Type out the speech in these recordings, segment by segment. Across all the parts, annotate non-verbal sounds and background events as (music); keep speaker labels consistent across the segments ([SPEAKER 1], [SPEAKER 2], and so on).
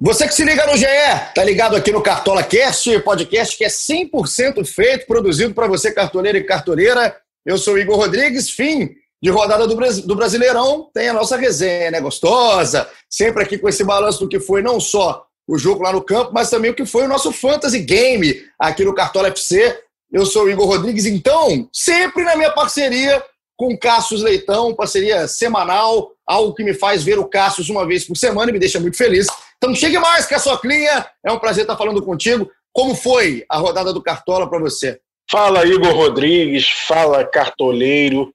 [SPEAKER 1] Você que se liga no GE, tá ligado aqui no Cartola Cast, podcast que é 100% feito, produzido para você, cartoleiro e cartoleira. Eu sou Igor Rodrigues, fim de rodada do, do Brasileirão, tem a nossa resenha, né? Gostosa, sempre aqui com esse balanço do que foi não só o jogo lá no campo, mas também o que foi o nosso Fantasy Game aqui no Cartola FC. Eu sou o Igor Rodrigues, então, sempre na minha parceria com Cassius Leitão, parceria semanal, algo que me faz ver o Cassius uma vez por semana e me deixa muito feliz. Então chegue mais que a sua clinha. É um prazer estar falando contigo. Como foi a rodada do Cartola para você?
[SPEAKER 2] Fala Igor Rodrigues, fala cartoleiro.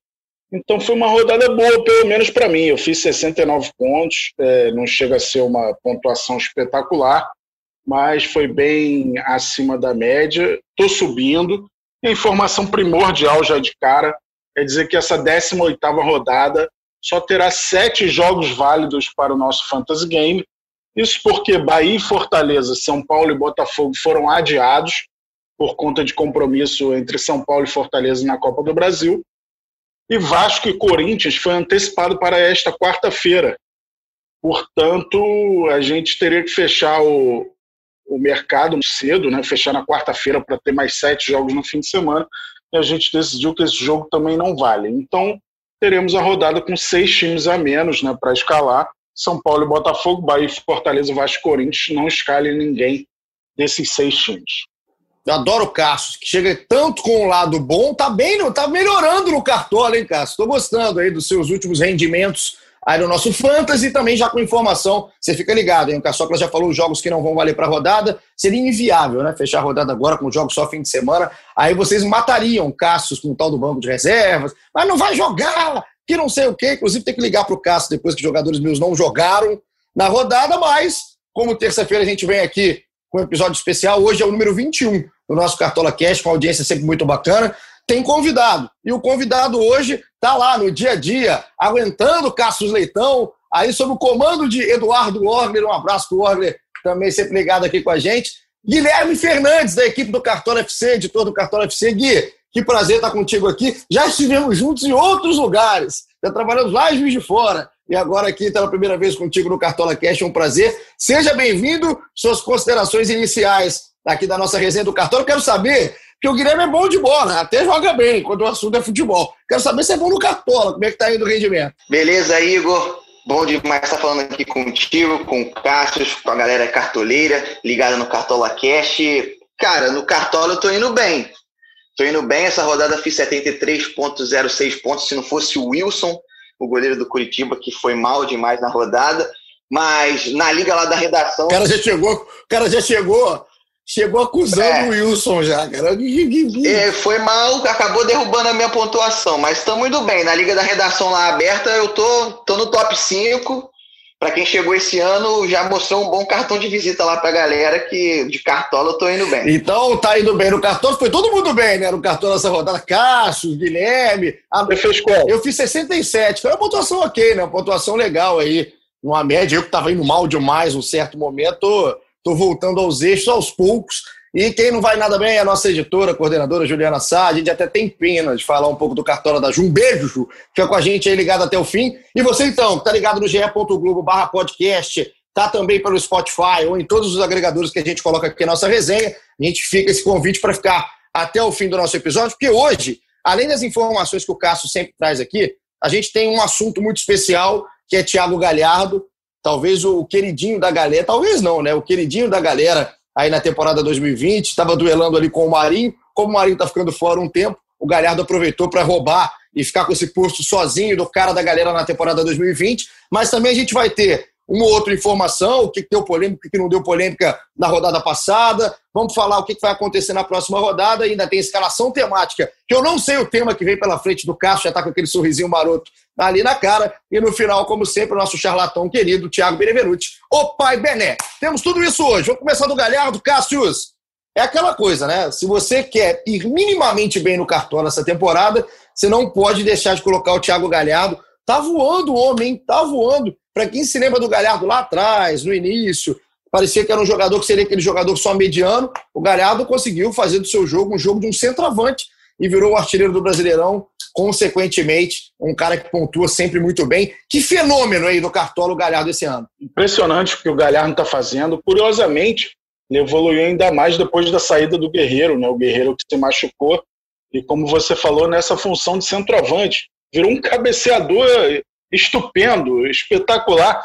[SPEAKER 2] Então foi uma rodada boa, pelo menos para mim. Eu fiz 69 pontos, é, não chega a ser uma pontuação espetacular, mas foi bem acima da média. Estou subindo. E a informação primordial já de cara é dizer que essa 18 rodada só terá sete jogos válidos para o nosso Fantasy Game isso porque Bahia Fortaleza, São Paulo e Botafogo foram adiados por conta de compromisso entre São Paulo e Fortaleza na Copa do Brasil. E Vasco e Corinthians foi antecipado para esta quarta-feira. Portanto, a gente teria que fechar o, o mercado cedo, né? fechar na quarta-feira para ter mais sete jogos no fim de semana. E a gente decidiu que esse jogo também não vale. Então, teremos a rodada com seis times a menos né, para escalar são Paulo e Botafogo, Bahia, Fortaleza, Vasco Corinthians não escalem ninguém desses seis times.
[SPEAKER 1] Eu adoro o Cássio, que chega tanto com o lado bom, tá bem, tá melhorando no cartola, hein, Cássio? Estou gostando aí dos seus últimos rendimentos aí no nosso Fantasy também já com informação. Você fica ligado, hein? O Caçocla já falou os jogos que não vão valer para a rodada. Seria inviável, né? Fechar a rodada agora com jogos só fim de semana. Aí vocês matariam Cassius com o tal do banco de reservas. Mas não vai jogar! que não sei o quê. Inclusive, tem que ligar para o Cássio depois que jogadores meus não jogaram na rodada, mas como terça-feira a gente vem aqui com um episódio especial, hoje é o número 21 do nosso Cartola Cash, com audiência sempre muito bacana. Tem convidado. E o convidado hoje está lá no dia a dia, aguentando Cassius Leitão, aí sob o comando de Eduardo Orgler. Um abraço para o Orgler, também sempre ligado aqui com a gente. Guilherme Fernandes, da equipe do Cartola FC, editor do Cartola FC. Gui, que prazer estar contigo aqui. Já estivemos juntos em outros lugares. Já trabalhamos lá em de Fora. E agora aqui pela primeira vez contigo no Cartola Cash. É um prazer. Seja bem-vindo. Suas considerações iniciais aqui da nossa resenha do Cartola. Quero saber que o Guilherme é bom de bola, até joga bem quando o assunto é futebol. Quero saber se é bom no Cartola. Como é que está indo o rendimento?
[SPEAKER 3] Beleza, Igor. Bom demais estar falando aqui contigo, com o Cássio, com a galera cartoleira, ligada no Cartola Cash. Cara, no Cartola eu tô indo bem. Tô indo bem, essa rodada fiz 73,06 pontos. Se não fosse o Wilson, o goleiro do Curitiba, que foi mal demais na rodada. Mas na liga lá da redação.
[SPEAKER 1] O cara já chegou, o cara já chegou, chegou acusando é, o Wilson já, cara.
[SPEAKER 3] É, (laughs) foi mal, acabou derrubando a minha pontuação, mas estamos indo bem. Na liga da redação lá aberta, eu tô, tô no top 5 para quem chegou esse ano, já mostrou um bom cartão de visita lá para a galera que de cartola eu tô indo bem.
[SPEAKER 1] Então tá indo bem no cartola, foi todo mundo bem, né? No cartola essa rodada, Cássio, Guilherme. A...
[SPEAKER 2] Você fez qual?
[SPEAKER 1] Eu fiz 67, foi uma pontuação ok, né? Uma pontuação legal aí. Uma média, eu que tava indo mal demais um certo momento, tô voltando aos eixos aos poucos. E quem não vai nada bem é a nossa editora, coordenadora Juliana Sá. A gente até tem pena de falar um pouco do Cartola da Ju. Um beijo, Ju. Fica com a gente aí ligado até o fim. E você, então, que tá ligado no ge.globo barra podcast, tá também pelo Spotify ou em todos os agregadores que a gente coloca aqui na nossa resenha. A gente fica esse convite para ficar até o fim do nosso episódio, porque hoje, além das informações que o Cássio sempre traz aqui, a gente tem um assunto muito especial que é Thiago Galhardo, talvez o queridinho da galera, talvez não, né? O queridinho da galera aí na temporada 2020, estava duelando ali com o Marinho. Como o Marinho está ficando fora um tempo, o Galhardo aproveitou para roubar e ficar com esse posto sozinho do cara da galera na temporada 2020. Mas também a gente vai ter uma outra informação, o que deu polêmica, o que não deu polêmica na rodada passada. Vamos falar o que vai acontecer na próxima rodada. Ainda tem escalação temática, que eu não sei o tema que vem pela frente do Cássio, já está com aquele sorrisinho maroto ali na cara. E no final, como sempre, o nosso charlatão querido, Thiago Benevenuti, o pai Bené. Temos tudo isso hoje. Vamos começar do Galhardo, Cássius. É aquela coisa, né? Se você quer ir minimamente bem no cartão nessa temporada, você não pode deixar de colocar o Thiago Galhardo. Tá voando o homem, hein? Tá voando. Para quem se lembra do Galhardo lá atrás, no início, parecia que era um jogador que seria aquele jogador só mediano. O Galhardo conseguiu fazer do seu jogo um jogo de um centroavante e virou o artilheiro do Brasileirão consequentemente, um cara que pontua sempre muito bem. Que fenômeno aí do Cartola o Galhardo esse ano.
[SPEAKER 2] Impressionante o que o Galhardo está fazendo. Curiosamente, ele evoluiu ainda mais depois da saída do Guerreiro, né? O Guerreiro que se machucou. E como você falou, nessa função de centroavante. Virou um cabeceador estupendo, espetacular.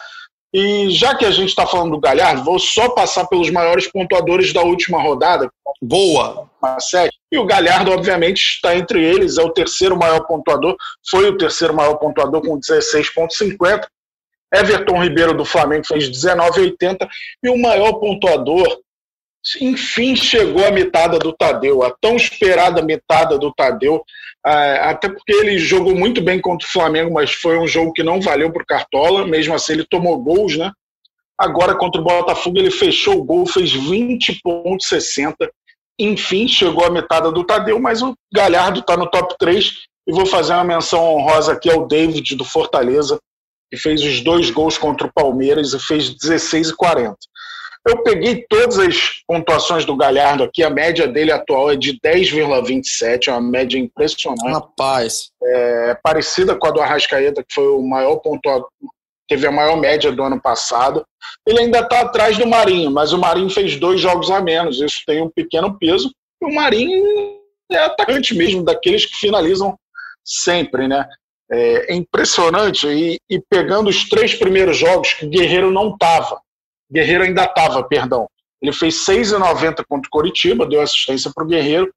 [SPEAKER 2] E já que a gente está falando do Galhardo, vou só passar pelos maiores pontuadores da última rodada.
[SPEAKER 1] Boa!
[SPEAKER 2] E o Galhardo, obviamente, está entre eles, é o terceiro maior pontuador, foi o terceiro maior pontuador com 16,50. Everton Ribeiro do Flamengo fez 19,80. E o maior pontuador, enfim, chegou a mitada do Tadeu, a tão esperada mitada do Tadeu. É, até porque ele jogou muito bem contra o Flamengo, mas foi um jogo que não valeu para o Cartola. Mesmo assim, ele tomou gols, né? Agora, contra o Botafogo, ele fechou o gol, fez 20,60. Enfim, chegou a metade do Tadeu, mas o Galhardo está no top 3. E vou fazer uma menção honrosa aqui ao David do Fortaleza, que fez os dois gols contra o Palmeiras e fez 16 e 40. Eu peguei todas as pontuações do Galhardo aqui, a média dele atual é de 10,27, é uma média impressionante.
[SPEAKER 1] Rapaz.
[SPEAKER 2] É, parecida com a do Arrascaeta, que foi o maior pontuador, teve a maior média do ano passado. Ele ainda está atrás do Marinho, mas o Marinho fez dois jogos a menos, isso tem um pequeno peso. E o Marinho é atacante mesmo, daqueles que finalizam sempre, né? É, impressionante. E, e pegando os três primeiros jogos que o Guerreiro não estava, Guerreiro ainda estava, perdão. Ele fez 6,90 contra o Coritiba, deu assistência para o Guerreiro,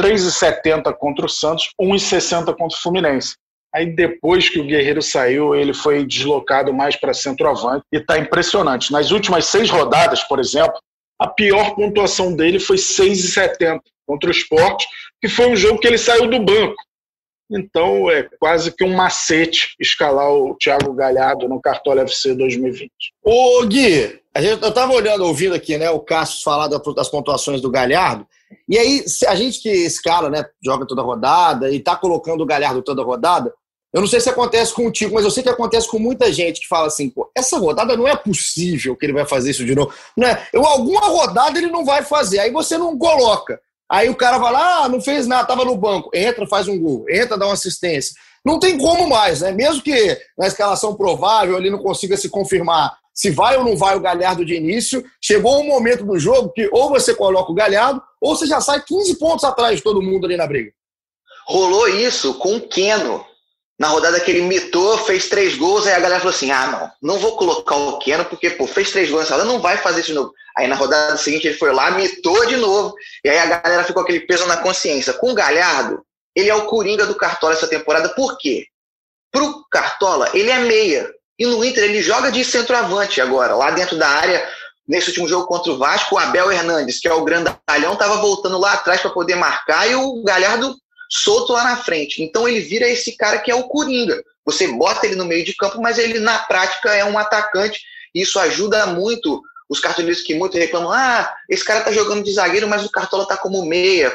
[SPEAKER 2] 3,70 contra o Santos, 1,60 contra o Fluminense. Aí depois que o Guerreiro saiu, ele foi deslocado mais para centroavante e está impressionante. Nas últimas seis rodadas, por exemplo, a pior pontuação dele foi 6,70 contra o Sport, que foi um jogo que ele saiu do banco. Então é quase que um macete escalar o Thiago Galhardo no Cartola FC 2020.
[SPEAKER 1] Ô Gui, eu estava olhando, ouvindo aqui, né, o Cássio falar das pontuações do Galhardo, e aí a gente que escala, né, joga toda rodada e está colocando o Galhardo toda rodada, eu não sei se acontece contigo, mas eu sei que acontece com muita gente que fala assim, pô, essa rodada não é possível que ele vai fazer isso de novo. Não é? Eu, alguma rodada ele não vai fazer, aí você não coloca. Aí o cara vai lá, ah, não fez nada, tava no banco. Entra, faz um gol. Entra, dá uma assistência. Não tem como mais, né? Mesmo que na escalação provável ele não consiga se confirmar se vai ou não vai o Galhardo de início, chegou um momento do jogo que ou você coloca o Galhardo ou você já sai 15 pontos atrás de todo mundo ali na briga.
[SPEAKER 3] Rolou isso com o Keno. Na rodada que ele mitou, fez três gols, aí a galera falou assim: ah, não, não vou colocar o Keno, porque, pô, fez três gols nessa rodada, não vai fazer isso de novo. Aí na rodada seguinte ele foi lá, mitou de novo, e aí a galera ficou aquele peso na consciência. Com o Galhardo, ele é o Coringa do Cartola essa temporada, por quê? Pro Cartola, ele é meia. E no Inter ele joga de centroavante agora, lá dentro da área. Nesse último jogo contra o Vasco, o Abel Hernandes, que é o grandalhão, estava voltando lá atrás para poder marcar e o Galhardo solto lá na frente. Então ele vira esse cara que é o Coringa. Você bota ele no meio de campo, mas ele na prática é um atacante. Isso ajuda muito os cartoleiros que muito reclamam: ah, esse cara tá jogando de zagueiro, mas o Cartola tá como meia.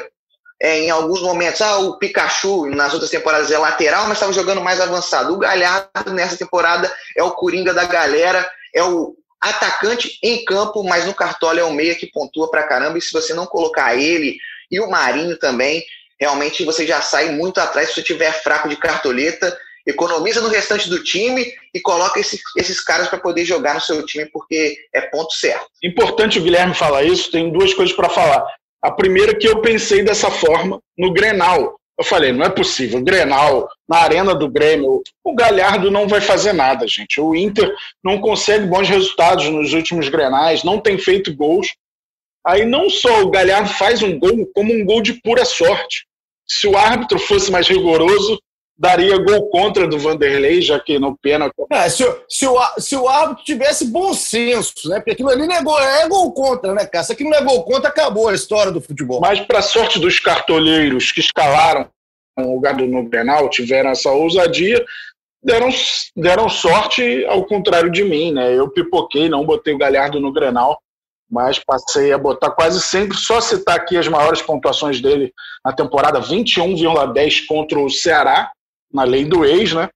[SPEAKER 3] É, em alguns momentos, ah, o Pikachu nas outras temporadas é lateral, mas estava jogando mais avançado. O Galhardo nessa temporada é o coringa da galera, é o atacante em campo, mas no Cartola é o meia que pontua pra caramba. E se você não colocar ele e o Marinho também, realmente você já sai muito atrás se você tiver fraco de cartoleta. Economiza no restante do time e coloca esse, esses caras para poder jogar no seu time, porque é ponto certo.
[SPEAKER 2] Importante o Guilherme falar isso, tem duas coisas para falar. A primeira que eu pensei dessa forma no Grenal. Eu falei, não é possível. Grenal, na arena do Grêmio, o Galhardo não vai fazer nada, gente. O Inter não consegue bons resultados nos últimos Grenais, não tem feito gols. Aí não só o Galhardo faz um gol, como um gol de pura sorte. Se o árbitro fosse mais rigoroso, daria gol contra do Vanderlei, já que no pênalti.
[SPEAKER 1] É, se, se, o, se o árbitro tivesse bom senso, né? Porque aquilo ali não é gol, é gol contra, né, cara? Se aquilo não é gol contra, acabou a história do futebol.
[SPEAKER 2] Mas, para sorte dos cartoleiros que escalaram o gado no Grenal, tiveram essa ousadia, deram, deram sorte ao contrário de mim, né? Eu pipoquei, não botei o Galhardo no Grenal, mas passei a botar quase sempre, só citar aqui as maiores pontuações dele na temporada, 21,10 contra o Ceará, na lei do ex, né?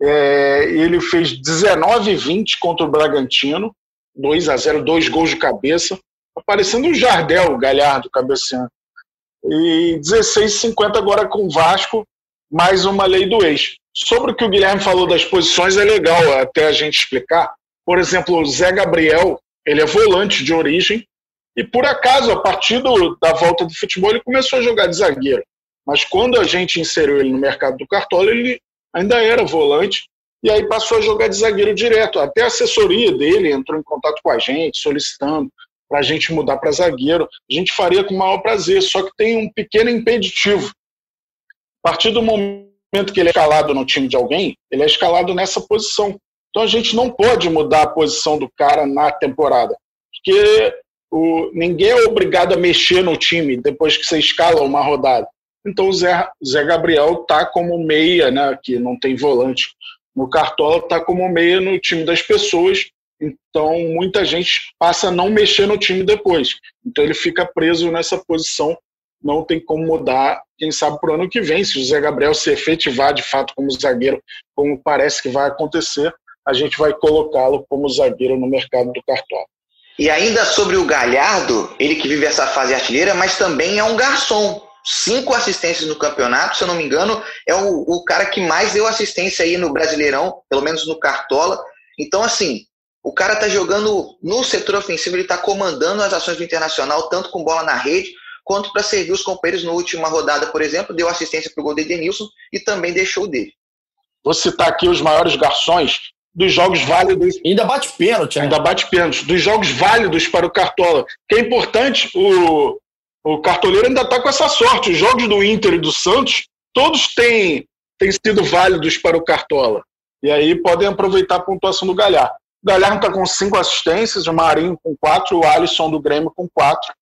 [SPEAKER 2] É, ele fez 19 20 contra o Bragantino, 2 a 0 dois gols de cabeça, aparecendo o Jardel, o Galhardo, cabeceando. E 16 50 agora com o Vasco, mais uma lei do ex. Sobre o que o Guilherme falou das posições, é legal até a gente explicar. Por exemplo, o Zé Gabriel, ele é volante de origem, e por acaso, a partir do, da volta do futebol, ele começou a jogar de zagueiro. Mas quando a gente inseriu ele no mercado do Cartola, ele ainda era volante, e aí passou a jogar de zagueiro direto. Até a assessoria dele entrou em contato com a gente, solicitando para a gente mudar para zagueiro. A gente faria com o maior prazer, só que tem um pequeno impeditivo. A partir do momento que ele é escalado no time de alguém, ele é escalado nessa posição. Então a gente não pode mudar a posição do cara na temporada, porque o, ninguém é obrigado a mexer no time depois que você escala uma rodada. Então o Zé, Zé Gabriel tá como meia, né, que não tem volante no Cartola, tá como meia no time das pessoas. Então muita gente passa a não mexer no time depois. Então ele fica preso nessa posição não tem como mudar, quem sabe, para o ano que vem. Se o Zé Gabriel se efetivar de fato como zagueiro, como parece que vai acontecer, a gente vai colocá-lo como zagueiro no mercado do cartola.
[SPEAKER 3] E ainda sobre o Galhardo, ele que vive essa fase artilheira, mas também é um garçom. Cinco assistências no campeonato, se eu não me engano, é o, o cara que mais deu assistência aí no Brasileirão, pelo menos no Cartola. Então, assim, o cara tá jogando no setor ofensivo, ele tá comandando as ações do Internacional, tanto com bola na rede, quanto para servir os companheiros na última rodada, por exemplo, deu assistência para o gol de Edenilson e também deixou dele.
[SPEAKER 2] Vou citar aqui os maiores garçons dos jogos válidos.
[SPEAKER 1] Ainda bate pênalti,
[SPEAKER 2] Ainda bate pênalti. Dos jogos válidos para o Cartola. Que é importante, o, o Cartoleiro ainda está com essa sorte. Os jogos do Inter e do Santos, todos têm, têm sido válidos para o Cartola. E aí podem aproveitar a pontuação do Galhardo. O Galhardo está com cinco assistências, o Marinho com quatro, o Alisson do Grêmio com quatro.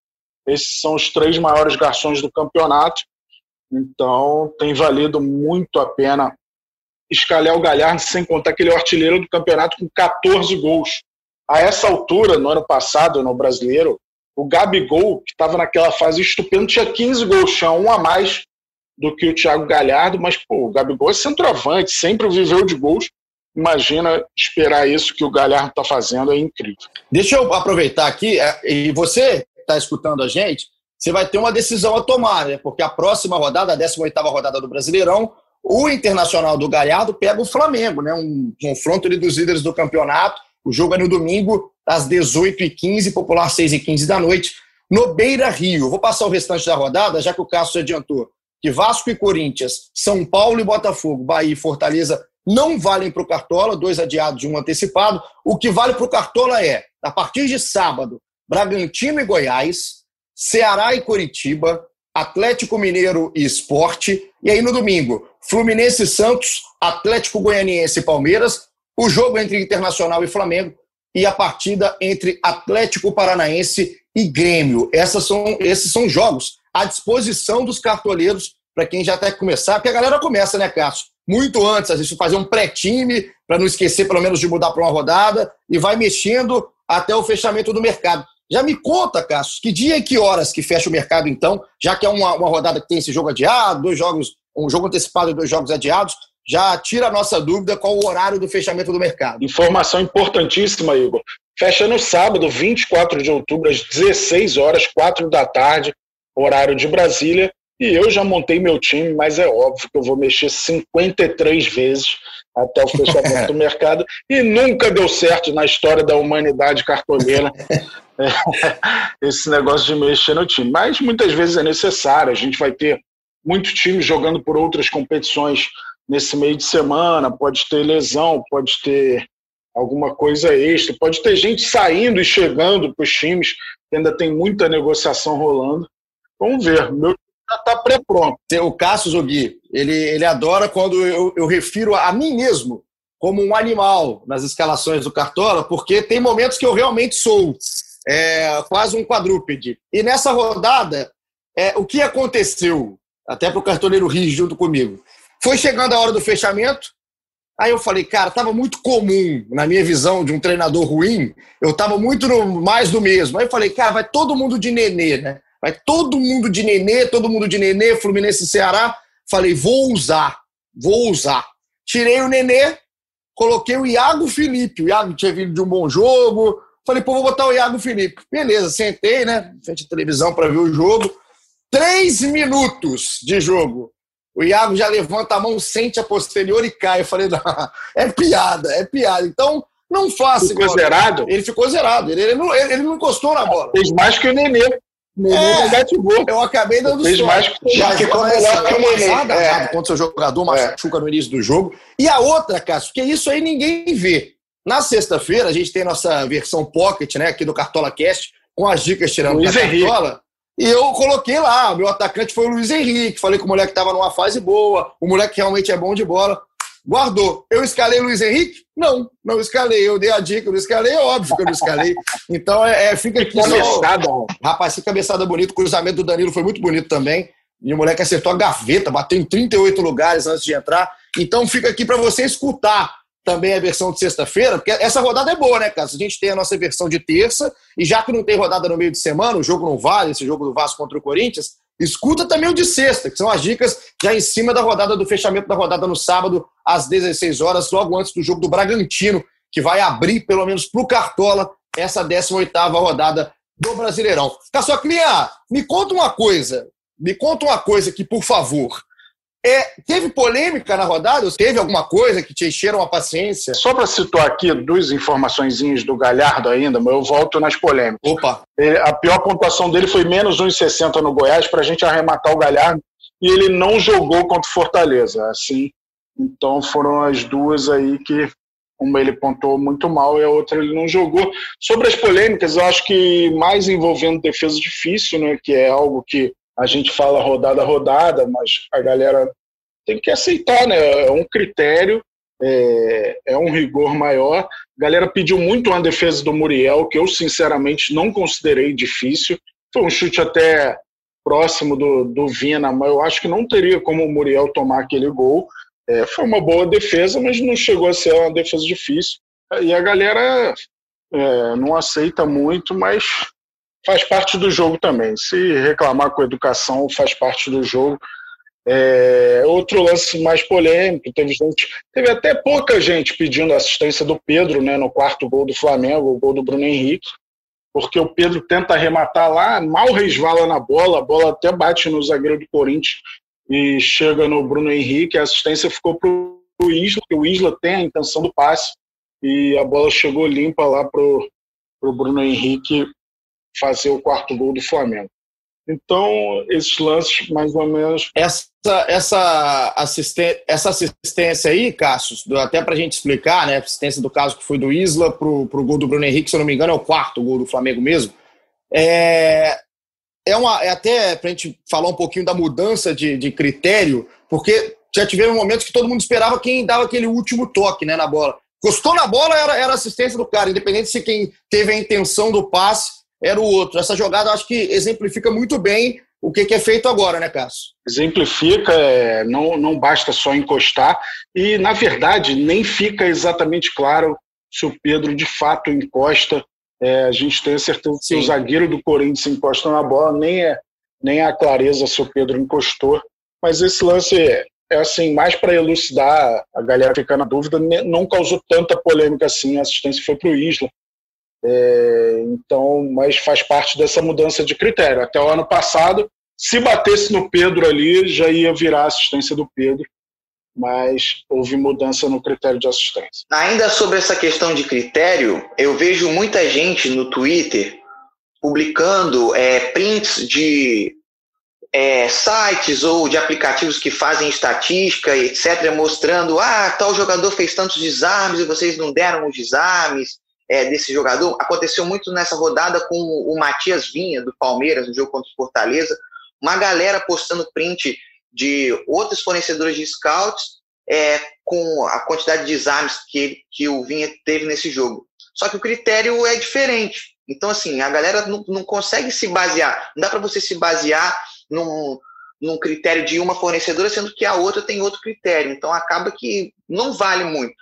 [SPEAKER 2] Esses são os três maiores garçons do campeonato. Então, tem valido muito a pena escalhar o Galhardo, sem contar que ele é o artilheiro do campeonato com 14 gols. A essa altura, no ano passado, no brasileiro, o Gabigol, que estava naquela fase estupenda, tinha 15 gols, tinha um a mais do que o Thiago Galhardo, mas pô, o Gabigol é centroavante, sempre viveu de gols. Imagina esperar isso que o Galhardo está fazendo, é incrível.
[SPEAKER 1] Deixa eu aproveitar aqui, é, e você está escutando a gente, você vai ter uma decisão a tomar, né? Porque a próxima rodada, a 18 rodada do Brasileirão, o Internacional do Galhardo pega o Flamengo, né? Um confronto ali dos líderes do campeonato. O jogo é no domingo, às 18h15, popular 6h15 da noite, no Beira Rio. Vou passar o restante da rodada, já que o Cássio adiantou que Vasco e Corinthians, São Paulo e Botafogo, Bahia e Fortaleza não valem para o Cartola, dois adiados e um antecipado. O que vale para o Cartola é, a partir de sábado, Bragantino e Goiás, Ceará e Curitiba, Atlético Mineiro e Esporte. E aí no domingo, Fluminense Santos, Atlético Goianiense e Palmeiras, o jogo entre Internacional e Flamengo e a partida entre Atlético Paranaense e Grêmio. Essas são, esses são jogos à disposição dos cartoleiros para quem já que começar, porque a galera começa, né, Cássio? Muito antes, a gente fazer um pré-time, para não esquecer pelo menos de mudar para uma rodada, e vai mexendo até o fechamento do mercado. Já me conta, Cássio, que dia e que horas que fecha o mercado, então, já que é uma, uma rodada que tem esse jogo adiado, dois jogos, um jogo antecipado e dois jogos adiados, já tira a nossa dúvida qual o horário do fechamento do mercado.
[SPEAKER 2] Informação importantíssima, Igor. Fecha no sábado, 24 de outubro, às 16 horas, 4 da tarde, horário de Brasília. E eu já montei meu time, mas é óbvio que eu vou mexer 53 vezes até o fechamento do mercado. E nunca deu certo na história da humanidade cartoleira esse negócio de mexer no time. Mas muitas vezes é necessário. A gente vai ter muitos times jogando por outras competições nesse meio de semana. Pode ter lesão, pode ter alguma coisa extra, pode ter gente saindo e chegando para os times. Ainda tem muita negociação rolando. Vamos ver. Meu já está pré-pronto.
[SPEAKER 1] O Cássio Zogui, ele, ele adora quando eu, eu refiro a mim mesmo como um animal nas escalações do Cartola, porque tem momentos que eu realmente sou é, quase um quadrúpede. E nessa rodada, é, o que aconteceu, até para o cartoleiro rir junto comigo, foi chegando a hora do fechamento, aí eu falei, cara, estava muito comum, na minha visão de um treinador ruim, eu estava muito no, mais do mesmo. Aí eu falei, cara, vai todo mundo de nenê, né? Vai todo mundo de nenê, todo mundo de nenê, Fluminense e Ceará. Falei, vou usar, vou usar. Tirei o nenê, coloquei o Iago Felipe. O Iago tinha vindo de um bom jogo. Falei, pô, vou botar o Iago Felipe. Beleza, sentei, né? Frente à televisão para ver o jogo. Três minutos de jogo. O Iago já levanta a mão, sente a posterior e cai. Eu falei, não, é piada, é piada. Então, não faça
[SPEAKER 2] ficou igual. zerado?
[SPEAKER 1] Ele ficou zerado. Ele, ele, não, ele, não encostou na bola.
[SPEAKER 2] Fez mais que o Nenê.
[SPEAKER 1] É. Eu acabei dando
[SPEAKER 2] Fez mais que
[SPEAKER 3] Já que o Nenê.
[SPEAKER 1] É. Quando seu jogador machuca é. no início do jogo. E a outra, Cássio, que isso aí ninguém vê. Na sexta-feira, a gente tem nossa versão pocket, né, aqui do Cartola Cast, com as dicas tirando Luiz da Cartola. E eu coloquei lá, meu atacante foi o Luiz Henrique. Falei que o moleque estava numa fase boa, o moleque realmente é bom de bola. Guardou. Eu escalei Luiz Henrique? Não, não escalei. Eu dei a dica, eu não escalei, é óbvio que eu não escalei. Então, é, é fica aqui.
[SPEAKER 2] Cabeçada. Só...
[SPEAKER 1] Rapaz, que cabeçada bonita. O cruzamento do Danilo foi muito bonito também. E o moleque acertou a gaveta, bateu em 38 lugares antes de entrar. Então, fica aqui para você escutar também a versão de sexta-feira, porque essa rodada é boa, né, cara? A gente tem a nossa versão de terça, e já que não tem rodada no meio de semana, o jogo não vale, esse jogo do Vasco contra o Corinthians, escuta também o de sexta, que são as dicas já em cima da rodada do fechamento da rodada no sábado, às 16 horas, logo antes do jogo do Bragantino, que vai abrir, pelo menos para o Cartola, essa 18ª rodada do Brasileirão. Caçoclinha, me conta uma coisa, me conta uma coisa aqui, por favor. É, teve polêmica na rodada? Teve alguma coisa que te encheram a paciência?
[SPEAKER 2] Só para situar aqui duas informações do Galhardo ainda, mas eu volto nas polêmicas.
[SPEAKER 1] Opa!
[SPEAKER 2] Ele, a pior pontuação dele foi menos 1,60 no Goiás para a gente arrematar o Galhardo e ele não jogou contra o Fortaleza. Assim, então foram as duas aí que uma ele pontuou muito mal e a outra ele não jogou. Sobre as polêmicas, eu acho que mais envolvendo defesa difícil, né, que é algo que a gente fala rodada rodada, mas a galera tem que aceitar, né? É um critério, é, é um rigor maior. A galera pediu muito uma defesa do Muriel, que eu sinceramente não considerei difícil. Foi um chute até próximo do, do Vina, mas eu acho que não teria como o Muriel tomar aquele gol. É, foi uma boa defesa, mas não chegou a ser uma defesa difícil. E a galera é, não aceita muito, mas faz parte do jogo também. Se reclamar com educação, faz parte do jogo. É, outro lance mais polêmico, teve gente, teve até pouca gente pedindo assistência do Pedro, né, no quarto gol do Flamengo, o gol do Bruno Henrique, porque o Pedro tenta arrematar lá, mal resvala na bola, a bola até bate no zagueiro do Corinthians e chega no Bruno Henrique, a assistência ficou pro Isla, que o Isla tem a intenção do passe e a bola chegou limpa lá pro, pro Bruno Henrique fazer o quarto gol do Flamengo. Então, esses lances, mais ou menos.
[SPEAKER 1] Essa, essa, assisten essa assistência aí, Cássio, até para a gente explicar, né? Assistência do caso que foi do Isla para o gol do Bruno Henrique, se eu não me engano, é o quarto gol do Flamengo mesmo. É, é, uma, é até para a gente falar um pouquinho da mudança de, de critério, porque já tiveram momentos que todo mundo esperava quem dava aquele último toque né, na bola. Costou na bola, era, era assistência do cara, independente se quem teve a intenção do passe era o outro. Essa jogada acho que exemplifica muito bem o que, que é feito agora, né, Cássio?
[SPEAKER 2] Exemplifica, é, não, não basta só encostar, e na verdade nem fica exatamente claro se o Pedro de fato encosta. É, a gente tem a certeza Sim. que o zagueiro do Corinthians encosta na bola, nem é, nem é a clareza se o Pedro encostou. Mas esse lance é, é assim, mais para elucidar, a galera ficar na dúvida, não causou tanta polêmica assim. A assistência foi para o Isla. É, então, mas faz parte dessa mudança de critério. Até o ano passado, se batesse no Pedro ali, já ia virar assistência do Pedro, mas houve mudança no critério de assistência.
[SPEAKER 3] Ainda sobre essa questão de critério, eu vejo muita gente no Twitter publicando é, prints de é, sites ou de aplicativos que fazem estatística, etc., mostrando: ah, tal jogador fez tantos desarmes e vocês não deram os desarmes é, desse jogador aconteceu muito nessa rodada com o Matias Vinha, do Palmeiras, no jogo contra o Fortaleza. Uma galera postando print de outros fornecedores de scouts é, com a quantidade de exames que, que o Vinha teve nesse jogo. Só que o critério é diferente. Então, assim, a galera não, não consegue se basear. Não dá para você se basear num, num critério de uma fornecedora, sendo que a outra tem outro critério. Então, acaba que não vale muito.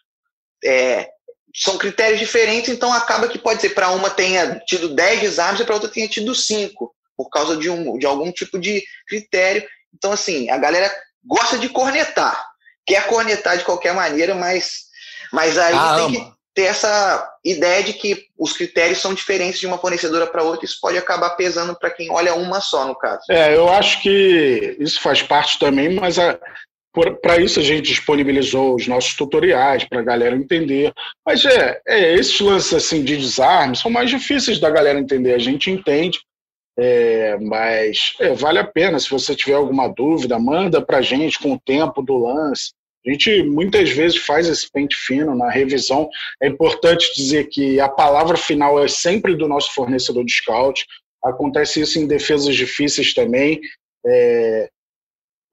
[SPEAKER 3] É, são critérios diferentes, então acaba que pode ser para uma tenha tido 10 exames e para outra tenha tido 5, por causa de, um, de algum tipo de critério. Então, assim, a galera gosta de cornetar, quer cornetar de qualquer maneira, mas, mas aí
[SPEAKER 1] ah,
[SPEAKER 3] tem
[SPEAKER 1] ama.
[SPEAKER 3] que. ter essa ideia de que os critérios são diferentes de uma fornecedora para outra, isso pode acabar pesando para quem olha uma só, no caso.
[SPEAKER 2] É, eu acho que isso faz parte também, mas para isso a gente disponibilizou os nossos tutoriais para a galera entender. Mas é, é, esses lances assim, de desarme são mais difíceis da galera entender, a gente entende, é, mas é, vale a pena. Se você tiver alguma dúvida, manda para a gente com o tempo do lance. A gente muitas vezes faz esse pente fino na revisão. É importante dizer que a palavra final é sempre do nosso fornecedor de scout. Acontece isso em defesas difíceis também. É,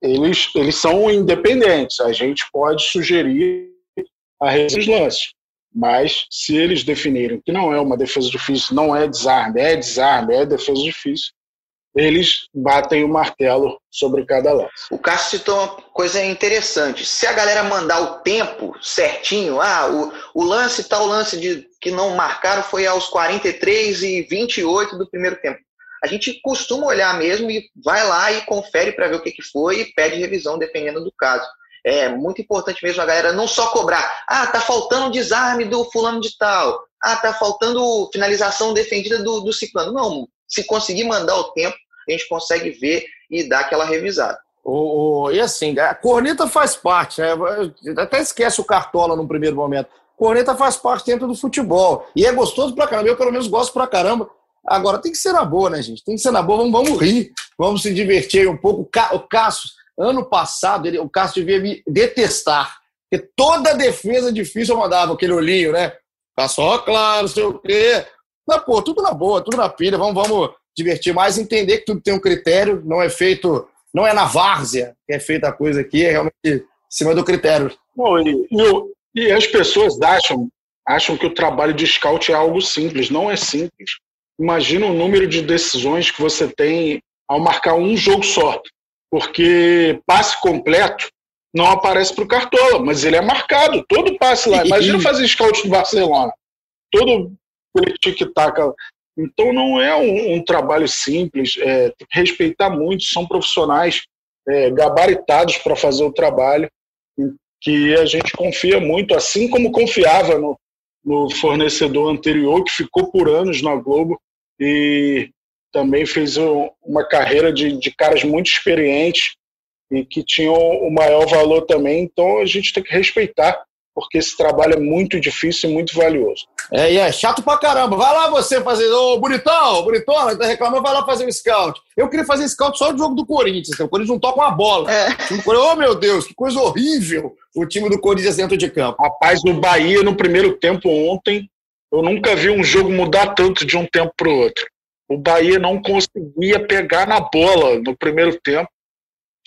[SPEAKER 2] eles, eles são independentes. A gente pode sugerir a lances. Mas se eles definirem que não é uma defesa difícil, não é desarme, é desarme, é defesa difícil, eles batem o martelo sobre cada lance.
[SPEAKER 3] O Cássio citou uma coisa interessante. Se a galera mandar o tempo certinho, ah, o, o lance, tal lance de, que não marcaram foi aos 43 e 28 do primeiro tempo. A gente costuma olhar mesmo e vai lá e confere para ver o que, que foi e pede revisão dependendo do caso. É muito importante mesmo a galera não só cobrar, ah, tá faltando desarme do fulano de tal, ah, tá faltando finalização defendida do, do ciclano. Não, se conseguir mandar o tempo, a gente consegue ver e dar aquela revisada.
[SPEAKER 1] O, e assim, a corneta faz parte, né? Até esquece o cartola no primeiro momento. Corneta faz parte dentro do futebol. E é gostoso pra caramba. Eu, pelo menos, gosto pra caramba. Agora, tem que ser na boa, né, gente? Tem que ser na boa. Vamos, vamos rir, vamos se divertir um pouco. O Cássio, ano passado, ele, o Cássio devia me detestar. Porque toda defesa difícil eu mandava aquele olhinho, né? Tá só claro, sei o quê. Mas, pô, tudo na boa, tudo na pilha. Vamos, vamos divertir mais, entender que tudo tem um critério, não é feito, não é na várzea que é feita a coisa aqui, é realmente em cima do critério.
[SPEAKER 2] Bom, e, e, e as pessoas acham, acham que o trabalho de scout é algo simples, não é simples. Imagina o número de decisões que você tem ao marcar um jogo só, porque passe completo não aparece para o Cartola, mas ele é marcado, todo passe lá. Imagina fazer scout do Barcelona, todo tic-tac então não é um, um trabalho simples, é, tem que respeitar muito, são profissionais é, gabaritados para fazer o trabalho, que a gente confia muito, assim como confiava no, no fornecedor anterior, que ficou por anos na Globo e também fez uma carreira de, de caras muito experientes e que tinham o maior valor também. Então a gente tem que respeitar porque esse trabalho é muito difícil e muito valioso.
[SPEAKER 1] É, e é chato pra caramba. Vai lá você fazer, ô bonitão, bonitona, tá reclamando, vai lá fazer um scout. Eu queria fazer scout só do jogo do Corinthians, o Corinthians não toca uma bola. É. Oh, meu Deus, que coisa horrível o time do Corinthians dentro de campo.
[SPEAKER 2] Rapaz, no Bahia, no primeiro tempo ontem, eu nunca vi um jogo mudar tanto de um tempo pro outro. O Bahia não conseguia pegar na bola no primeiro tempo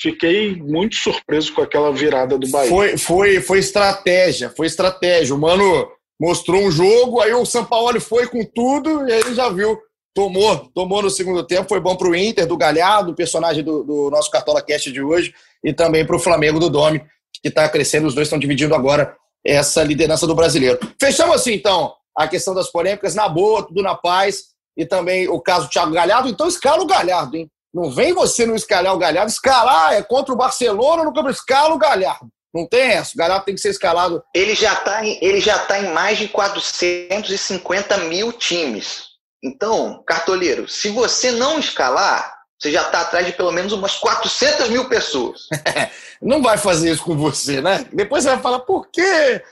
[SPEAKER 2] fiquei muito surpreso com aquela virada do Bahia.
[SPEAKER 1] Foi, foi, foi estratégia, foi estratégia. O Mano mostrou um jogo, aí o Sampaoli foi com tudo e aí já viu. Tomou, tomou no segundo tempo, foi bom para o Inter, do Galhardo, personagem do, do nosso Cartola Cast de hoje, e também para o Flamengo do Domi, que está crescendo, os dois estão dividindo agora essa liderança do brasileiro. Fechamos assim, então, a questão das polêmicas, na boa, tudo na paz, e também o caso do Thiago Galhardo. Então escala o Galhardo, hein? Não vem você não escalar o Galhardo. Escalar é contra o Barcelona no campo. Escala o Galhardo. Não tem essa. O Galhardo tem que ser escalado.
[SPEAKER 3] Ele já está em, ele já tá em mais de 450 mil times. Então, cartoleiro, se você não escalar, você já está atrás de pelo menos umas 400 mil pessoas. (laughs)
[SPEAKER 1] não vai fazer isso com você, né? Depois você vai falar, por quê?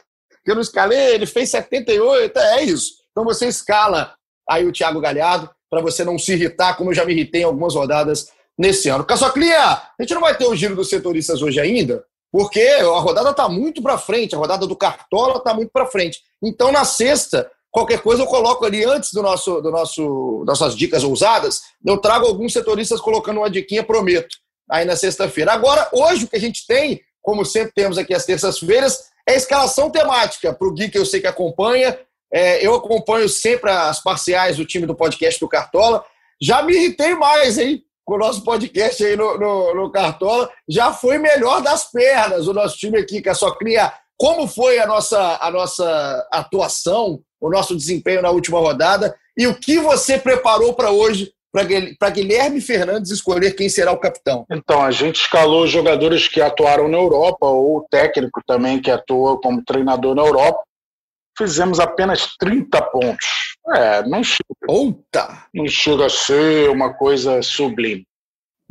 [SPEAKER 1] Eu escalei, ele fez 78. É isso. Então você escala aí o Thiago Galhardo para você não se irritar, como eu já me irritei em algumas rodadas nesse ano. Caçoclinha, a gente não vai ter o giro dos setoristas hoje ainda, porque a rodada está muito para frente, a rodada do Cartola está muito para frente. Então, na sexta, qualquer coisa eu coloco ali antes do nosso, do nosso nossas dicas ousadas, eu trago alguns setoristas colocando uma diquinha, prometo, aí na sexta-feira. Agora, hoje o que a gente tem, como sempre temos aqui às terças-feiras, é a escalação temática para o Gui que eu sei que acompanha, é, eu acompanho sempre as parciais do time do podcast do Cartola. Já me irritei mais, hein? Com o nosso podcast aí no, no, no Cartola. Já foi melhor das pernas o nosso time aqui, que é só cria. Como foi a nossa, a nossa atuação, o nosso desempenho na última rodada e o que você preparou para hoje para Guilherme Fernandes escolher quem será o capitão?
[SPEAKER 2] Então, a gente escalou jogadores que atuaram na Europa, ou o técnico também que atua como treinador na Europa fizemos apenas 30 pontos. É, não chega.
[SPEAKER 1] Puta!
[SPEAKER 2] Não chega a ser uma coisa sublime.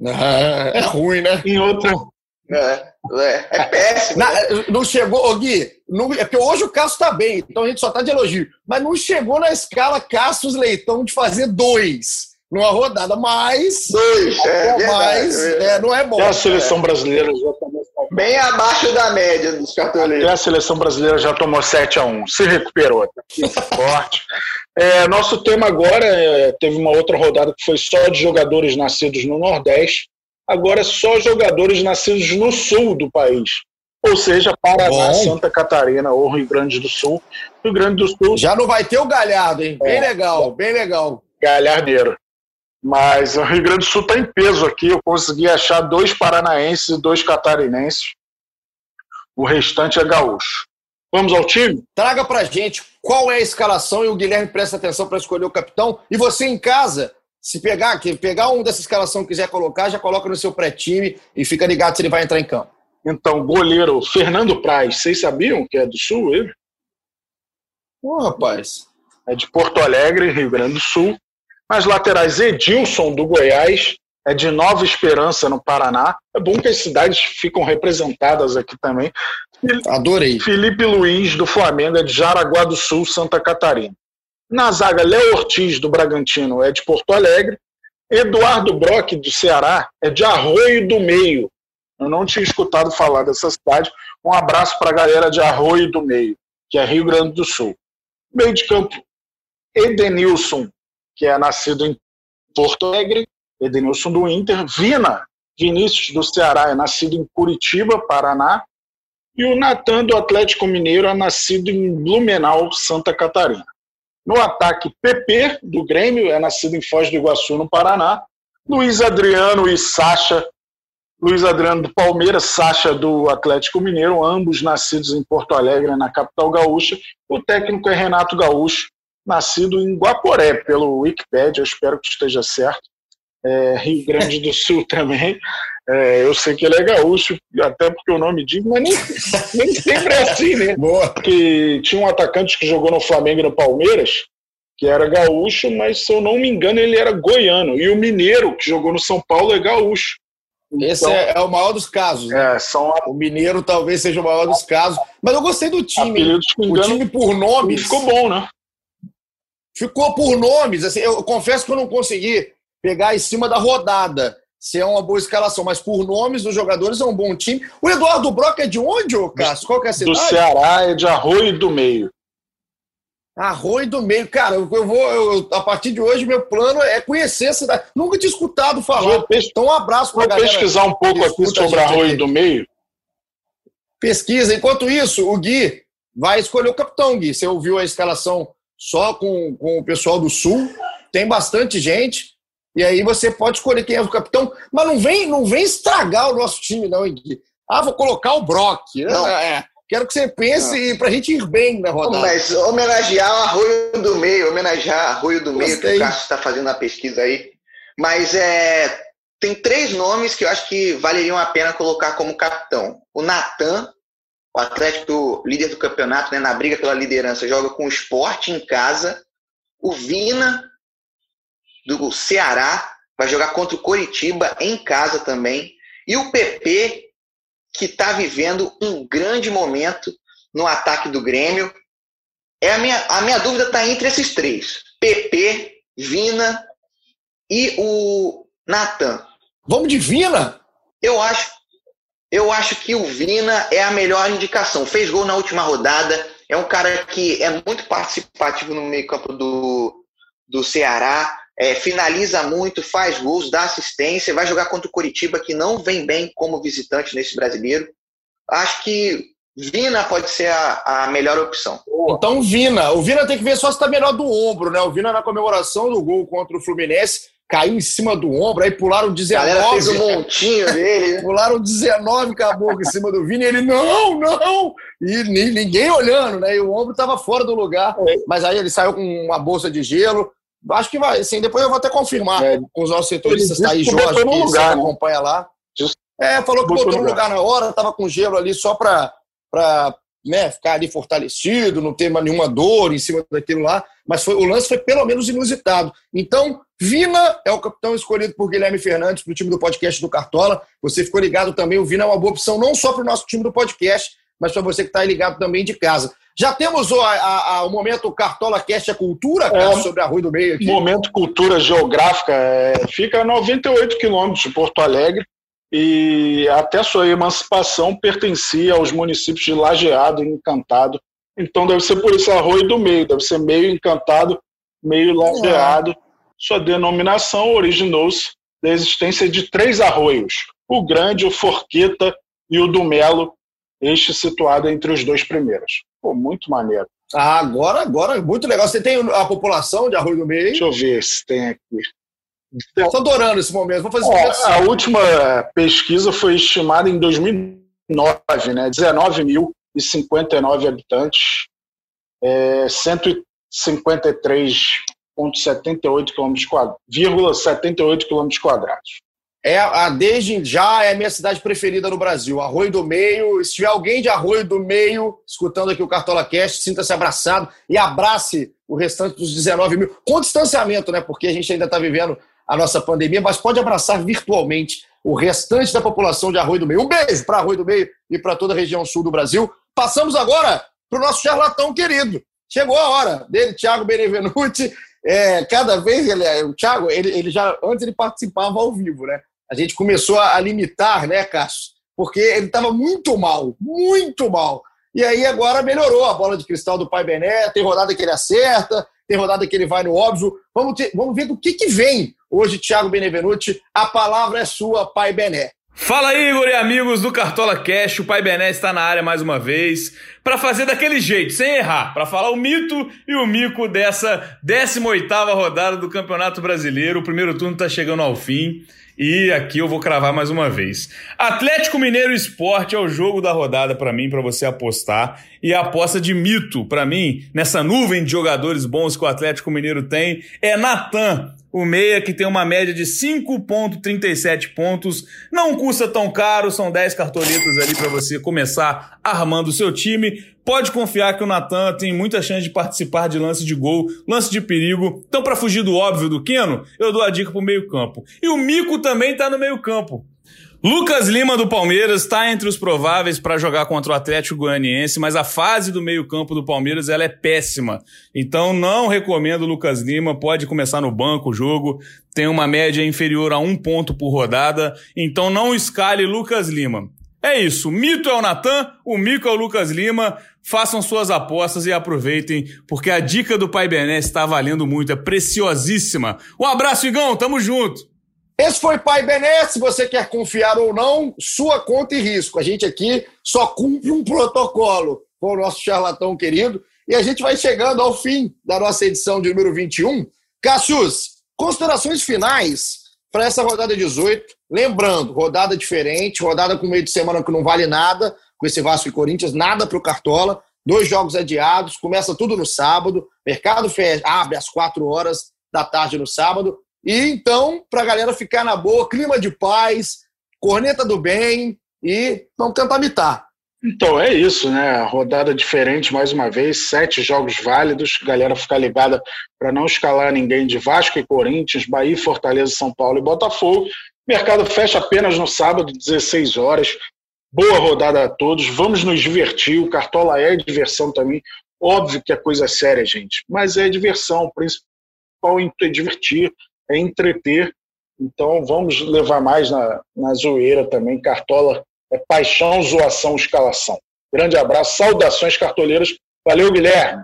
[SPEAKER 1] Ah, (laughs) é ruim, né?
[SPEAKER 2] Em outro.
[SPEAKER 3] É, é, é péssimo.
[SPEAKER 1] Na, não chegou, ô Gui, não, é porque hoje o Cássio tá bem, então a gente só tá de elogio. Mas não chegou na escala Cássio Leitão de fazer dois numa rodada, mas.
[SPEAKER 3] Dois, é,
[SPEAKER 1] mas
[SPEAKER 3] verdade,
[SPEAKER 1] é, não é bom.
[SPEAKER 2] Até a seleção brasileira já tomou.
[SPEAKER 3] Bem abaixo da média dos cartoleiros.
[SPEAKER 2] Até a seleção brasileira já tomou 7 a 1 Se recuperou. Tá forte. É, nosso tema agora é, teve uma outra rodada que foi só de jogadores nascidos no Nordeste. Agora é só jogadores nascidos no sul do país. Ou seja, Paraná,
[SPEAKER 1] Bom.
[SPEAKER 2] Santa Catarina ou Rio Grande do Sul. Rio Grande do Sul,
[SPEAKER 1] Já não vai ter o galhado, hein? Bem
[SPEAKER 2] É.
[SPEAKER 1] legal, bem legal.
[SPEAKER 2] galhardeiro. Mas o Rio Grande do Sul está em peso aqui. Eu consegui achar dois paranaenses e dois catarinenses. O restante é gaúcho. Vamos ao time?
[SPEAKER 1] Traga pra gente qual é a escalação e o Guilherme presta atenção para escolher o capitão. E você em casa, se pegar, que pegar um dessa escalação que quiser colocar, já coloca no seu pré-time e fica ligado se ele vai entrar em campo.
[SPEAKER 2] Então, goleiro Fernando Praz. Vocês sabiam que é do Sul ele?
[SPEAKER 1] Ô, rapaz.
[SPEAKER 2] É de Porto Alegre, Rio Grande do Sul. Nas laterais, Edilson, do Goiás. É de Nova Esperança, no Paraná. É bom que as cidades ficam representadas aqui também.
[SPEAKER 1] Adorei.
[SPEAKER 2] Felipe Luiz, do Flamengo, é de Jaraguá do Sul, Santa Catarina. Na zaga, Léo Ortiz, do Bragantino, é de Porto Alegre. Eduardo Brock, do Ceará, é de Arroio do Meio. Eu não tinha escutado falar dessa cidade. Um abraço para a galera de Arroio do Meio, que é Rio Grande do Sul. Meio de campo, Edenilson, que é nascido em Porto Alegre, Edenilson do Inter. Vina, Vinícius do Ceará, é nascido em Curitiba, Paraná. E o Natan do Atlético Mineiro é nascido em Blumenau, Santa Catarina. No ataque, PP do Grêmio é nascido em Foz do Iguaçu, no Paraná. Luiz Adriano e Sacha. Luiz Adriano do Palmeiras, Sacha do Atlético Mineiro, ambos nascidos em Porto Alegre, na capital gaúcha. O técnico é Renato Gaúcho, nascido em Guaporé, pelo Wikipedia, eu espero que esteja certo. É, Rio Grande do Sul (laughs) também. É, eu sei que ele é gaúcho, até porque o nome diz, mas nem, nem sempre é assim, né? (laughs)
[SPEAKER 1] Boa.
[SPEAKER 2] que tinha um atacante que jogou no Flamengo e no Palmeiras, que era gaúcho, mas se eu não me engano ele era goiano. E o Mineiro, que jogou no São Paulo, é gaúcho.
[SPEAKER 1] Esse
[SPEAKER 2] Então,
[SPEAKER 1] é, é o maior dos casos. né?
[SPEAKER 2] é, são
[SPEAKER 1] O Mineiro talvez seja o maior dos casos. Mas eu gostei do time.
[SPEAKER 2] apelidos que
[SPEAKER 1] O
[SPEAKER 2] enganam.
[SPEAKER 1] time por nomes.
[SPEAKER 2] Ficou bom, né?
[SPEAKER 1] Ficou por nomes. Assim, eu confesso que eu não consegui pegar em cima da rodada se é uma boa escalação, mas por nomes dos jogadores é um bom time. O Eduardo Brock é de onde, ô Cássio? Qual que é a
[SPEAKER 2] Do
[SPEAKER 1] cidade?
[SPEAKER 2] Ceará é de Arroio do Meio.
[SPEAKER 1] Arroio do Meio. Cara, eu vou, eu- a partir de hoje, meu plano é conhecer a cidade. Nunca tinha escutado falar.
[SPEAKER 2] Vou, pes-
[SPEAKER 1] Então, um abraço pra
[SPEAKER 2] vou
[SPEAKER 1] galera.
[SPEAKER 2] pesquisar um pouco aqui sobre Arroio
[SPEAKER 1] aqui.
[SPEAKER 2] do Meio.
[SPEAKER 1] Pesquisa. Enquanto isso, o Gui vai escolher o capitão, Gui. Você ouviu a escalação só com, com o pessoal do Sul. Tem bastante gente. E aí você pode escolher quem é o capitão. Mas não vem, não vem estragar o nosso time, não, hein, Gui. Ah, vou colocar o Brock.
[SPEAKER 3] Não.
[SPEAKER 1] É, quero que você pense pra gente ir bem na rodada.
[SPEAKER 3] Mas homenagear o Arroio do Meio, homenagear Arroio do Meio, que
[SPEAKER 1] Gostei.
[SPEAKER 3] o Cássio está fazendo a pesquisa aí. Mas é, tem três nomes que eu acho que valeriam a pena colocar como capitão. O Natan, o Atlético líder do campeonato, né, na briga pela liderança, joga com o esporte em casa. O Vina, do Ceará, vai jogar contra o Coritiba em casa também. E o PP, que está vivendo um grande momento no ataque do Grêmio. É a minha, a minha dúvida está entre esses três: PP, Vina e o Natan.
[SPEAKER 1] Vamos de Vina?
[SPEAKER 3] Eu acho, eu acho que o Vina é a melhor indicação. Fez gol na última rodada. É um cara que é muito participativo no meio-campo do, do Ceará. é, finaliza muito, faz gols, dá assistência. Vai jogar contra o Coritiba, que não vem bem como visitante nesse brasileiro. Acho que Vina pode ser a, a melhor opção.
[SPEAKER 1] Então, Vina. O Vina tem que ver só se tá melhor do ombro, né? O Vina, na comemoração do gol contra o Fluminense, caiu em cima do ombro, aí pularam
[SPEAKER 3] A galera
[SPEAKER 1] 19.
[SPEAKER 3] fez um montinho dele. (laughs)
[SPEAKER 1] Pularam 19 caboclo em cima do Vini e ele, não, não! E ni- ninguém olhando, né? E o ombro estava fora do lugar. Mas aí ele saiu com uma bolsa de gelo. Acho que vai, assim, depois eu vou até confirmar
[SPEAKER 2] É.
[SPEAKER 1] com os nossos setoristas, tá aí, Jorge, que
[SPEAKER 2] lugar, né?
[SPEAKER 1] acompanha lá. É, falou que
[SPEAKER 2] botou
[SPEAKER 1] botou
[SPEAKER 2] no
[SPEAKER 1] no lugar na hora, tava com gelo ali só para né, ficar ali fortalecido, não ter nenhuma dor em cima daquilo lá, mas foi, o lance foi pelo menos inusitado. Então, Vina é o capitão escolhido por Guilherme Fernandes para o time do podcast do Cartola. Você ficou ligado também, o Vina é uma boa opção não só para o nosso time do podcast, mas para você que está ligado também de casa. Já temos o, a, a, o momento Cartola Cast a Cultura,
[SPEAKER 2] é, sobre a Rua do Meio aqui. Momento Cultura Geográfica. É, fica a 98 quilômetros de Porto Alegre e até sua emancipação pertencia aos municípios de Lajeado e Encantado. Então deve ser por isso Arroio do Meio, deve ser meio encantado, meio lajeado. É. Sua denominação originou-se da existência de três arroios: o Grande, o Forqueta e o do Melo, este situado entre os dois primeiros. Pô, muito maneiro.
[SPEAKER 1] Ah, agora, agora, muito legal. Você tem a população de Arroio do Meio?
[SPEAKER 2] Deixa eu ver se tem aqui.
[SPEAKER 1] Estou adorando esse momento. Vou fazer
[SPEAKER 2] A última pesquisa foi estimada em 2009, né? 19.059 habitantes, é, 153,78 km quadrados.
[SPEAKER 1] É a desde já é a minha cidade preferida no Brasil. Arroio do Meio. Se tiver alguém de Arroio do Meio escutando aqui o Cartola Cast, sinta-se abraçado e abrace o restante dos 19 mil. Com distanciamento, né? Porque a gente ainda está vivendo a nossa pandemia, mas pode abraçar virtualmente o restante da população de Arroio do Meio. Um beijo para Arroio do Meio e para toda a região sul do Brasil. Passamos agora para o nosso charlatão querido. Chegou a hora dele, Thiago Benevenuti. É, cada vez ele, o Thiago, ele, ele já antes ele participava ao vivo, né? A gente começou a limitar, né, Cássio? Porque ele estava muito mal, muito mal. E aí agora melhorou a bola de cristal do Pai Bené, tem rodada que ele acerta, tem rodada que ele vai no óbvio. Vamos, ter, vamos ver do que, que vem hoje, Thiago Benevenuti. A palavra é sua, Pai Bené.
[SPEAKER 4] Fala aí, Igor e amigos do Cartola Cash. O Pai Bené está na área mais uma vez para fazer daquele jeito, sem errar, para falar o mito e o mico dessa 18ª rodada do Campeonato Brasileiro. O primeiro turno está chegando ao fim e aqui eu vou cravar mais uma vez. Atlético Mineiro Esporte é o jogo da rodada para mim, para você apostar. E a aposta de mito para mim, nessa nuvem de jogadores bons que o Atlético Mineiro tem, é Natan. O meia que tem uma média de 5.37 pontos, não custa tão caro, são 10 cartoletas ali para você começar armando o seu time. Pode confiar que o Natan tem muita chance de participar de lance de gol, lance de perigo. Então, para fugir do óbvio do Keno, eu dou a dica pro meio-campo. E o Mico também tá no meio-campo. Lucas Lima do Palmeiras está entre os prováveis para jogar contra o Atlético Goianiense, mas a fase do meio-campo do Palmeiras ela é péssima. Então não recomendo o Lucas Lima, pode começar no banco o jogo, tem uma média inferior a um ponto por rodada, então não escale Lucas Lima. É isso, o mito é o Natan, o mico é o Lucas Lima. Façam suas apostas e aproveitem, porque a dica do Pai Bené está valendo muito, é preciosíssima. Um abraço, Igão, tamo junto!
[SPEAKER 1] Esse foi Pai Bené. Se você quer confiar ou não, sua conta e risco. A gente aqui só cumpre um protocolo com o nosso charlatão querido. E a gente vai chegando ao fim da nossa edição de número 21. Cassius, considerações finais para essa rodada 18. Lembrando, rodada diferente, rodada com meio de semana que não vale nada, com esse Vasco e Corinthians, nada para o Cartola. Dois jogos adiados, começa tudo no sábado. Mercado abre às quatro horas da tarde no sábado. E então, para a galera ficar na boa, clima de paz, corneta do bem e vamos tentar mitar.
[SPEAKER 2] Então, é isso, né? Rodada diferente mais uma vez, sete jogos válidos, galera ficar ligada para não escalar ninguém de Vasco e Corinthians, Bahia, Fortaleza, São Paulo e Botafogo. Mercado fecha apenas no sábado, 16 horas. Boa rodada a todos, vamos nos divertir. O Cartola é diversão também. Óbvio que é coisa séria, gente, mas é diversão. O principal é divertir é entreter. Então vamos levar mais na, na zoeira também. Cartola é paixão, zoação, escalação. Grande abraço, saudações cartoleiras. Valeu, Guilherme.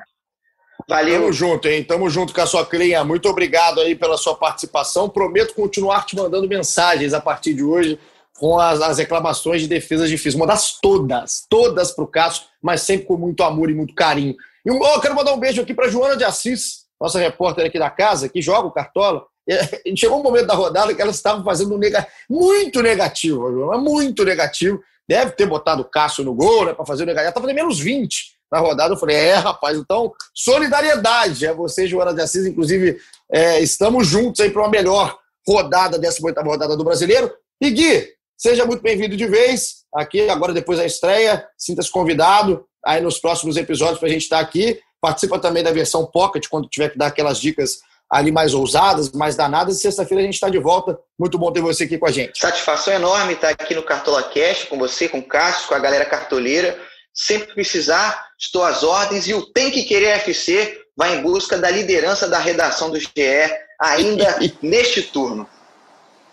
[SPEAKER 1] Valeu. Tamo junto, hein? Tamo junto com a sua cria. Muito obrigado aí pela sua participação. Prometo continuar te mandando mensagens a partir de hoje com as, as reclamações de defesas difíceis. Mandar todas, todas para o Cássio, mas sempre com muito amor e muito carinho. E um, oh, quero mandar um beijo aqui para Joana de Assis, nossa repórter aqui da casa, que joga o Cartola. (laughs) Chegou um momento da rodada que elas estavam fazendo um nega... muito negativo, muito negativo. Deve ter botado o Cássio no gol, né, para fazer o negativo. Estava fazendo menos 20 na rodada. Eu falei, é, rapaz, então, solidariedade. É você, Joana de Assis, inclusive, é, estamos juntos aí para uma melhor rodada, 18 rodada do brasileiro. E Gui, Seja muito bem-vindo de vez aqui, agora depois da estreia. Sinta-se convidado aí nos próximos episódios para a gente estar aqui. Participa também da versão Pocket, quando tiver que dar aquelas dicas ali mais ousadas, mais danadas. E sexta-feira a gente está de volta. Muito bom ter você aqui com a gente.
[SPEAKER 3] Satisfação enorme estar aqui no Cartola Cash com você, com o Cássio, com a galera cartoleira. Sempre precisar, estou às ordens. E o Tem Que Querer FC vai em busca da liderança da redação do GE ainda (laughs) neste turno.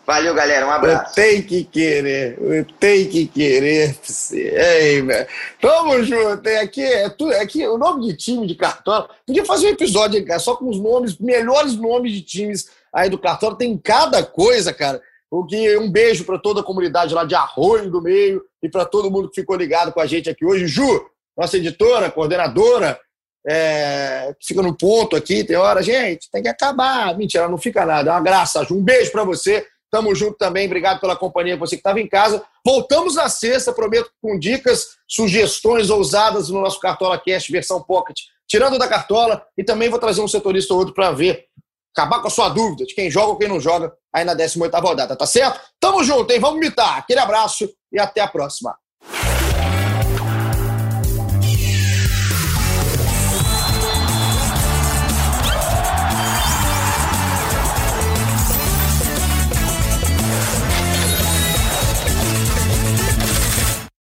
[SPEAKER 3] Valeu, galera. Um abraço.
[SPEAKER 1] Tem que querer, tem que querer. Ei, velho. Tamo junto. É aqui, é, tudo, é aqui o nome de time de cartola. Podia fazer um episódio cara, só com os nomes, melhores nomes de times aí do cartola. Tem cada coisa, cara. O que um beijo para toda a comunidade lá de Arroio do Meio e para todo mundo que ficou ligado com a gente aqui hoje. Ju, nossa editora, coordenadora, é, fica no ponto aqui, tem hora, gente, tem que acabar. Mentira, não fica nada. É uma graça, Ju. Um beijo para você. Tamo junto também. Obrigado pela companhia, você que estava em casa. Voltamos na sexta, prometo, com dicas, sugestões ousadas no nosso Cartola Cast, versão Pocket, tirando da Cartola. E também vou trazer um setorista ou outro para ver, acabar com a sua dúvida de quem joga ou quem não joga aí na 18 rodada, tá certo? Tamo junto, hein? Vamos mitar. Aquele abraço e até a próxima.